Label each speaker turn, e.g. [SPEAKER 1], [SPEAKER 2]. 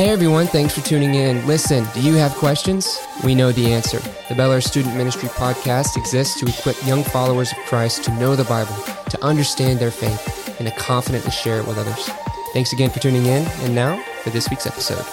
[SPEAKER 1] Hey everyone, thanks for tuning in. Listen, do you have questions? We know the answer. The Bellaire Student Ministry podcast exists to equip young followers of Christ to know the Bible, to understand their faith, and to confidently share it with others. Thanks again for tuning in, and now for this week's episode.